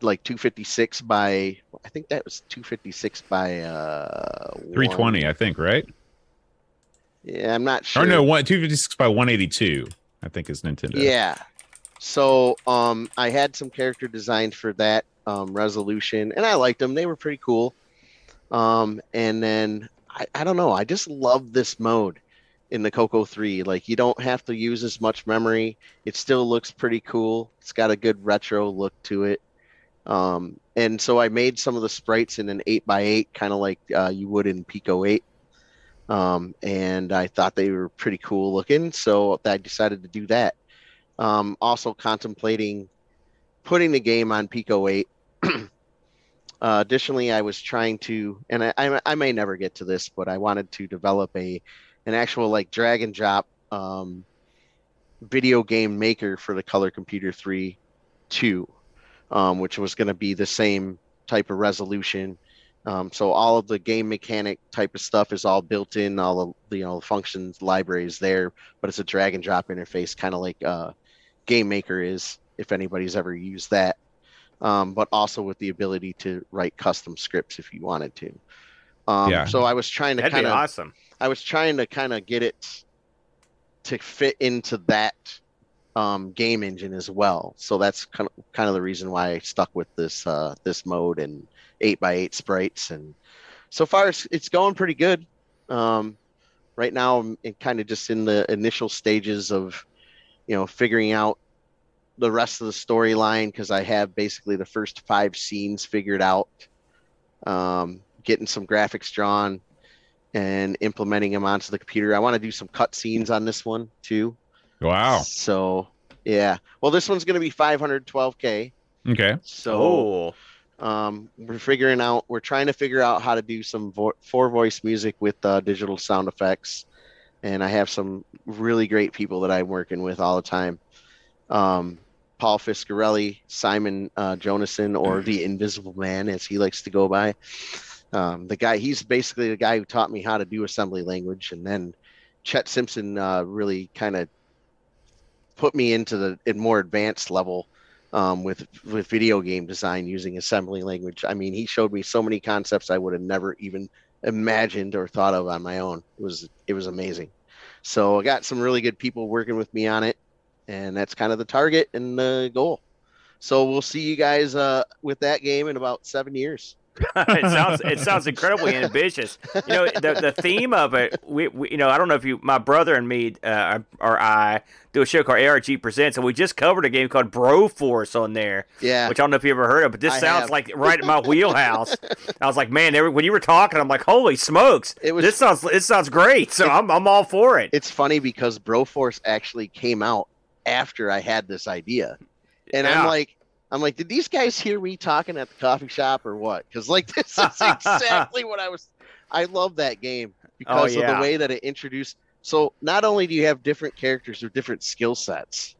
like 256 by I think that was 256 by uh, 320, one- I think, right? Yeah, I'm not sure. Or no, one 256 by 182, I think is Nintendo. Yeah. So um, I had some character designs for that um, resolution, and I liked them. They were pretty cool. Um, and then I, I don't know. I just love this mode in the Coco 3. Like you don't have to use as much memory. It still looks pretty cool. It's got a good retro look to it. Um, and so I made some of the sprites in an eight by eight, kind of like uh, you would in Pico eight. Um, and I thought they were pretty cool looking, so I decided to do that. Um, also contemplating putting the game on Pico eight. (clears throat) uh, additionally, I was trying to, and I, I, I may never get to this, but I wanted to develop a an actual like drag and drop um, video game maker for the Color Computer 3 2 um, which was going to be the same type of resolution. Um, so all of the game mechanic type of stuff is all built in, all the you know functions libraries there, but it's a drag and drop interface, kind of like uh, Game Maker is, if anybody's ever used that. Um, but also with the ability to write custom scripts if you wanted to. Um, Yeah. So I was trying to kind of awesome. I was trying to kind of get it to fit into that um, game engine as well. So that's kind of kind of the reason why I stuck with this uh, this mode and eight by eight sprites. And so far, it's, it's going pretty good. Um, right now, I'm kind of just in the initial stages of you know figuring out the rest of the storyline because I have basically the first five scenes figured out. Um, getting some graphics drawn and implementing them onto the computer. I want to do some cut scenes on this one too. Wow. So yeah. Well, this one's going to be 512k. Okay. So oh, um, we're figuring out. We're trying to figure out how to do some vo- four voice music with uh, digital sound effects, and I have some really great people that I'm working with all the time. Um, Paul Fiscarelli, Simon uh, Jonassen, or the Invisible Man, as he likes to go by. Um, the guy, he's basically the guy who taught me how to do assembly language, and then Chet Simpson uh, really kind of put me into the in more advanced level um, with with video game design using assembly language. I mean, he showed me so many concepts I would have never even imagined or thought of on my own. It was it was amazing. So I got some really good people working with me on it, and that's kind of the target and the goal. So we'll see you guys uh, with that game in about seven years. (laughs) it sounds it sounds incredibly ambitious. You know, the the theme of it. We, we you know, I don't know if you, my brother and me, uh, or I do a show called ARG Presents, and we just covered a game called Broforce on there, Yeah, which I don't know if you ever heard of, but this I sounds have. like right in my wheelhouse. I was like, man, there- when you were talking, I'm like, holy smokes, It was- this sounds it sounds great. So I'm I'm all for it. it's funny because Broforce actually came out after I had this idea, and Yeah. I'm like, I'm like, did these guys hear me talking at the coffee shop or what? Because like (laughs) this is exactly what I was. I love that game because of Oh, yeah. the way that it introduced. So not only do you have different characters with different skill sets,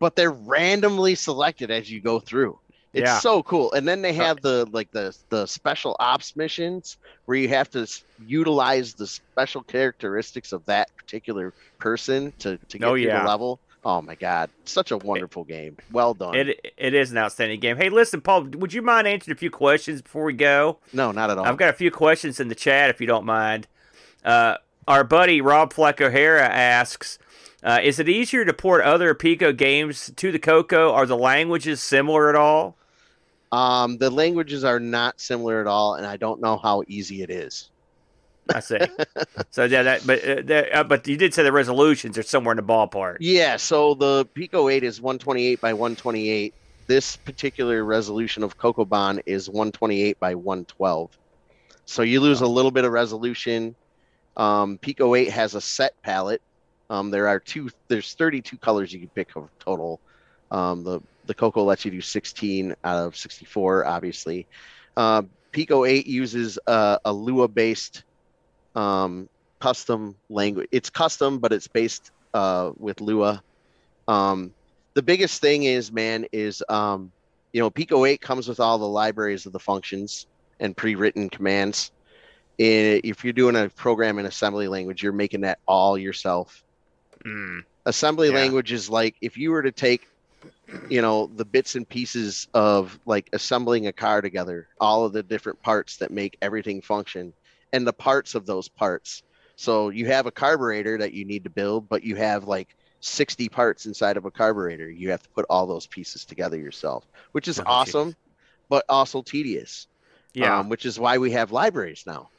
but they're randomly selected as you go through. It's Yeah. so cool. And then they uh, have the like the the special ops missions where you have to utilize the special characteristics of that particular person to to oh, get Oh, yeah. the level. Oh my god, such a wonderful game. Well done. It it is an outstanding game. Hey, listen, Paul, would you mind answering a few questions before we go? no, not at all. I've got a few questions in the chat if you don't mind. Uh, our buddy Rob Fleck O'Hara asks, uh, "Is it easier to port other Pico games to the Coco? Are the languages similar at all?" um, the languages are not similar at all, and I don't know how easy it is. I see. so yeah, that but uh, that, uh, but you did say the resolutions are somewhere in the ballpark. Yeah, so the Pico 8 is 128 by 128. This particular resolution of Cocobon is 128 by 112. So you lose a little bit of resolution. Um, Pico 8 has a set palette. Um, there are two. There's 32 colors you can pick of total. Um, the the Coco lets you do 16 out of 64, obviously. Uh, Pico 8 uses uh, a Lua based um, custom language. It's custom, but it's based uh, with Lua. Um, the biggest thing is, man, is um, you know, Pico 8 comes with all the libraries of the functions and pre-written commands. If you're doing a program in assembly language, you're making that all yourself. Mm. Assembly Yeah. language is like if you were to take, you know, the bits and pieces of like assembling a car together, all of the different parts that make everything function, and the parts of those parts. So you have a carburetor that you need to build, but you have like 60 parts inside of a carburetor. You have to put all those pieces together yourself, which is Oh, awesome, but also tedious. Yeah, Um, which is why we have libraries now.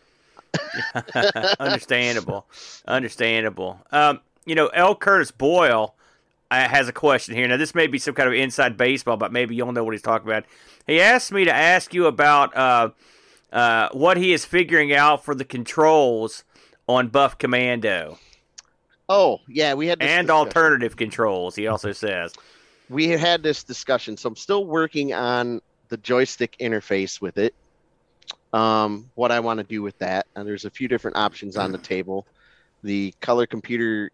(laughs) understandable, understandable. Um, you know, L. Curtis Boyle uh, has a question here. Now, this may be some kind of inside baseball, but maybe you'll know what he's talking about. He asked me to ask you about uh, uh, what he is figuring out for the controls on Buff Commando Oh yeah, we had this and discussion. alternative controls. He also says, we had had this discussion. So I'm still working on the joystick interface with it. Um, what I want to do with that, and there's a few different options on the table. The color computer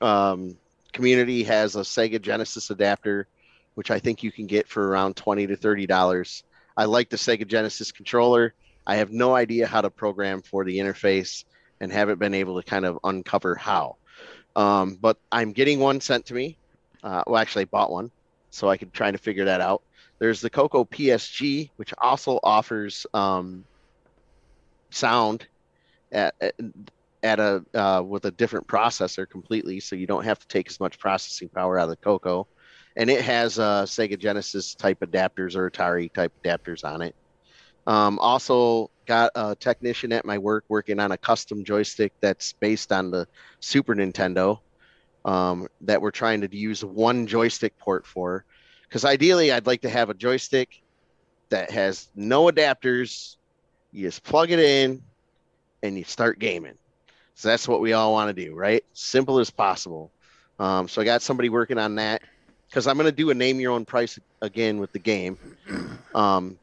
um, community has a Sega Genesis adapter, which I think you can get for around twenty to thirty dollars. I like the Sega Genesis controller. I have no idea how to program for the interface and haven't been able to kind of uncover how. Um, but I'm getting one sent to me. Uh, well, actually, I bought one, so I could try to figure that out. There's the Coco PSG, which also offers um, sound at at- a uh, with a different processor completely, so you don't have to take as much processing power out of the Coco, and it has uh, Sega Genesis type adapters or Atari type adapters on it. Um, also got a technician at my work working on a custom joystick that's based on the Super Nintendo um, that we're trying to use one joystick port for. Because ideally, I'd like to have a joystick that has no adapters. You just plug it in and you start gaming. So that's what we all want to do, right? Simple as possible. Um, so I got somebody working on that because I'm going to do a name your own price again with the game. Um,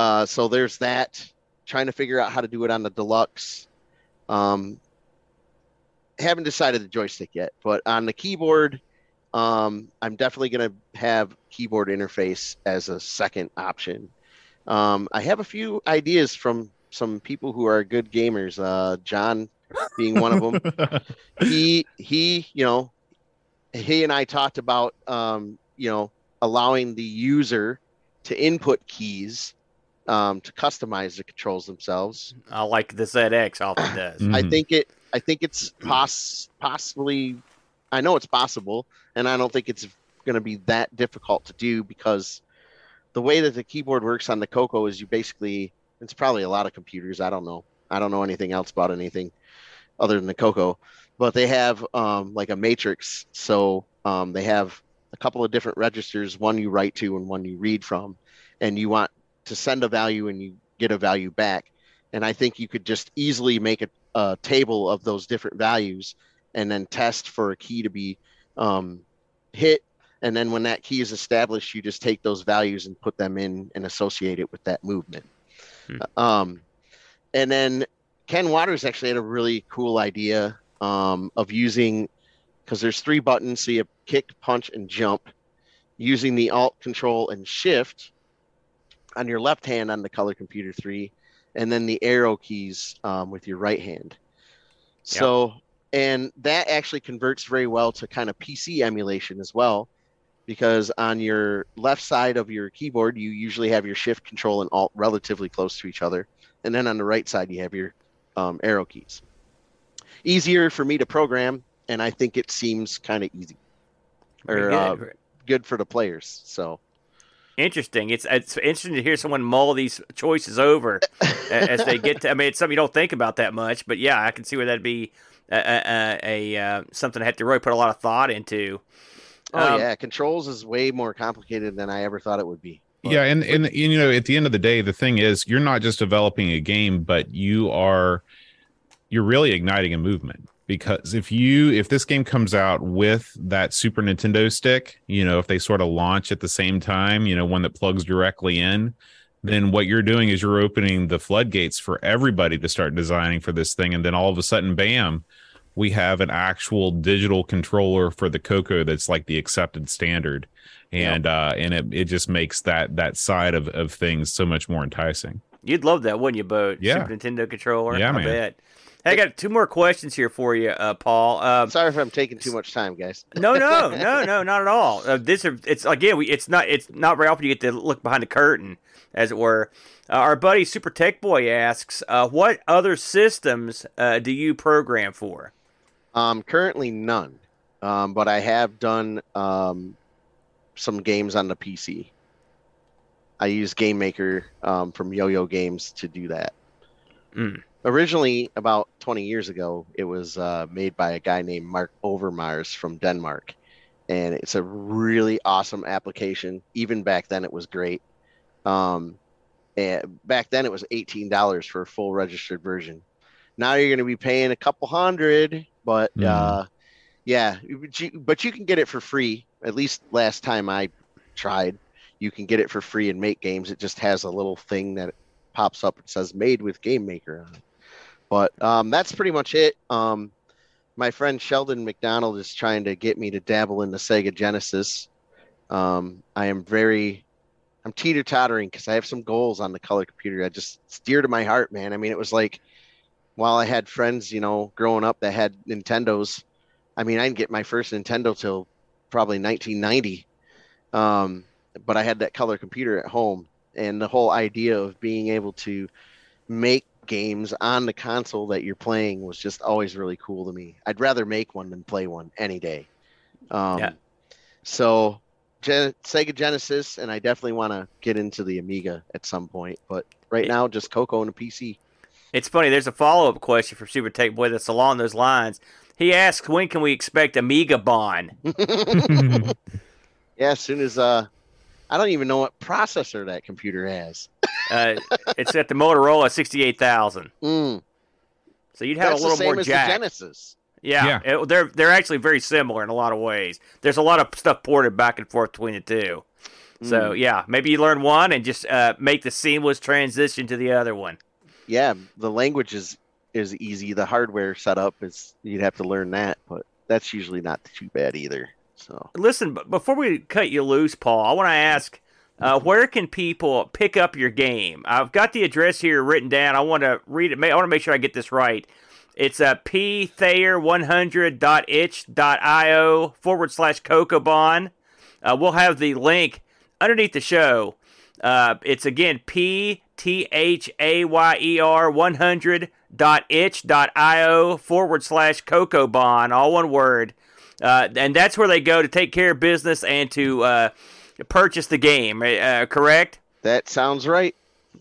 uh, so there's that. Trying to figure out how to do it on the deluxe. Um, haven't decided the joystick yet, but on the keyboard, um, I'm definitely going to have keyboard interface as a second option. Um, I have a few ideas from some people who are good gamers. Uh, John being one of them. (laughs) he he, you know, he and I talked about um, you know allowing the user to input keys um, to customize the controls themselves. I like the ZX often (clears throat) does. I Mhm. think it. I think it's poss possibly. I know it's possible, and I don't think it's going to be that difficult to do because the way that the keyboard works on the Coco is you basically. It's probably a lot of computers. I don't know. I don't know anything else about anything other than the Coco, but they have um, like a matrix. So um, they have a couple of different registers. One you write to and one you read from, and you want to send a value and you get a value back. And I think you could just easily make a, a table of those different values and then test for a key to be um, hit. And then when that key is established, you just take those values and put them in and associate it with that movement. Um, and then Ken Waters actually had a really cool idea um, of using because there's three buttons, so you have kick, punch, and jump. Using the Alt, Control, and Shift on your left hand on the Color Computer 3, and then the arrow keys um, with your right hand. So, and that actually converts very well to kind of PC emulation as well, because on your left side of your keyboard, you usually have your Shift, Control, and Alt relatively close to each other, and then on the right side, you have your um, arrow keys. Easier for me to program, and I think it seems kind of easy or good. uh, good for the players. So, Interesting. It's it's interesting to hear someone mull these choices over as they get to. I mean, it's something you don't think about that much, but yeah, I can see where that'd be a, a, a, uh, something I have to really put a lot of thought into. oh Um, yeah, controls is way more complicated than I ever thought it would be. But- yeah and, and you know at the end of the day the thing is you're not just developing a game but you are you're really igniting a movement because if you if this game comes out with that super nintendo stick you know if they sort of launch at the same time you know one that plugs directly in then what you're doing is you're opening the floodgates for everybody to start designing for this thing and then all of a sudden bam we have an actual digital controller for the coco that's like the accepted standard and uh and it, it just makes that that side of, of things so much more enticing You'd love that, wouldn't you, Bo? Yeah. Super Nintendo controller. Yeah, I man. bet. Hey, I got two more questions here for you, uh, Paul. Um, Sorry if I'm taking too much time, guys. no, no, no, (laughs) no, not at all. Uh, this are, it's again, we, it's not it's not very often you get to look behind the curtain, as it were. Uh, our buddy Super Tech Boy asks, uh, "What other systems uh, do you program for?" Um, currently none, um, but I have done um, some games on the PC. I use Game Maker um, from Yo-Yo Games to do that. Mm. Originally, about 20 years ago, it was uh, made by a guy named Mark Overmars from Denmark, and it's a really awesome application. Even back then, it was great. Um, and back then, it was eighteen dollars for a full registered version. Now you're going to be paying a couple hundred, but Mhm. uh, yeah, but you, but you can get it for free. At least last time I tried, you can get it for free and make games. It just has a little thing that pops up. It says "Made with Game Maker" on it. But um, that's pretty much it. Um, my friend Sheldon McDonald is trying to get me to dabble in the Sega Genesis. Um, I am very, I'm teeter tottering because I have some goals on the color computer. I just it's dear to my heart, man. I mean, it was like while I had friends, you know, growing up that had Nintendos. I mean, I didn't get my first Nintendo till probably 1990. Um, but I had that color computer at home, and the whole idea of being able to make games on the console that you're playing was just always really cool to me. I'd rather make one than play one any day. Um, Yeah. So, Gen- Sega Genesis, and I definitely want to get into the Amiga at some point. But right now, just Coco and a PC. It's funny. There's a follow up question from Super Tech Boy that's along those lines. He asks, "When can we expect Amiga Bond?" (laughs) (laughs) Yeah, as soon as uh, I don't even know what processor that computer has. Uh, it's at the Motorola 68000. Mm, So you'd have that's a little the same more as jack. the Genesis. Yeah, it- they're they're actually very similar in a lot of ways. There's a lot of stuff ported back and forth between the two. So Mm. yeah, maybe you learn one and just uh, make the seamless transition to the other one. yeah, the language is is easy. The hardware setup is you'd have to learn that, but that's usually not too bad either. So Listen, b- before we cut you loose, Paul, I want to ask, uh, where can people pick up your game? I've got the address here written down. I want to read it. I want to make sure I get this right. It's uh, pthayer100.itch.io forward slash cocobon. Uh, we'll have the link underneath the show. Uh, it's again p t h a y e r 100.itch.io forward slash cocobon, all one word. Uh, and that's where they go to take care of business and to uh, purchase the game. Uh, correct? that sounds right.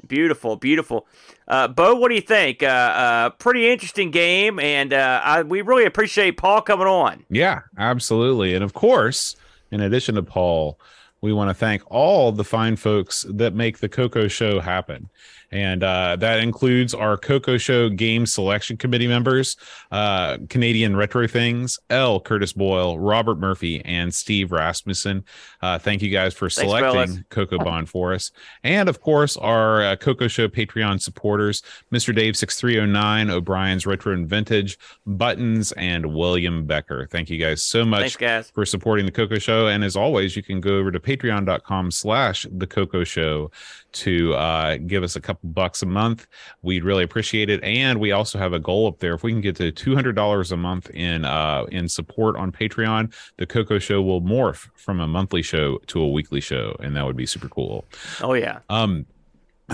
Beautiful, beautiful. Uh, Bo, what do you think? Uh, uh, pretty interesting game, and uh, I, we really appreciate Paul coming on. Yeah, absolutely. And of course, in addition to Paul, we want to thank all the fine folks that make the Coco Show happen. And uh, that includes our Coco Show Game Selection Committee members, uh, Canadian Retro Things, L. Curtis Boyle, Robert Murphy, and Steve Rasmussen. Uh, thank you guys for selecting fellas. Coco Bond for us. And of course, our uh, Coco Show Patreon supporters, Mr. Dave6309, O'Brien's Retro and Vintage, Buttons, and William Becker. Thank you guys so much Thanks, guys. for supporting the Coco Show. And as always, you can go over to patreon.com slash the Coco Show to uh, give us a couple bucks a month. We'd really appreciate it. And we also have a goal up there. If we can get to $200 a month in uh, in support on Patreon, the Coco Show will morph from a monthly show to a weekly show. And that would be super cool. Oh yeah. Um,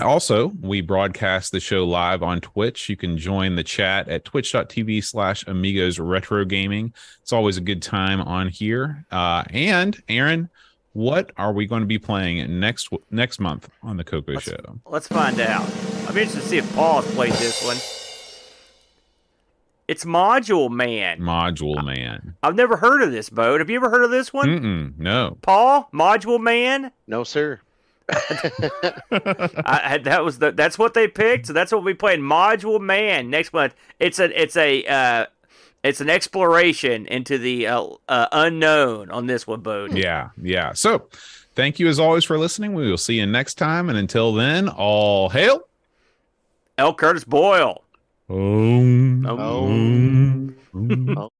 also, we broadcast the show live on Twitch. You can join the chat at twitch.tv slash amigos retro gaming. It's always a good time on here. Uh, and Aaron, what are we going to be playing next next month on the Coco Let's- Show? Let's find out. I'm interested to see if Paul has played this one. It's Module Man. Module Man. I've never heard of this boat. Have you ever heard of this one? Mm-mm, no. Paul, Module Man. No, sir. (laughs) I, I- that was the that's what they picked. So that's what we played. Module Man next month. It's a it's a uh, it's an exploration into the uh, uh, unknown on this one, Bo. Yeah, yeah. So thank you as always for listening. We will see you next time. And until then, all hail. L. Curtis Boyle. Om. Um. Om. Oh.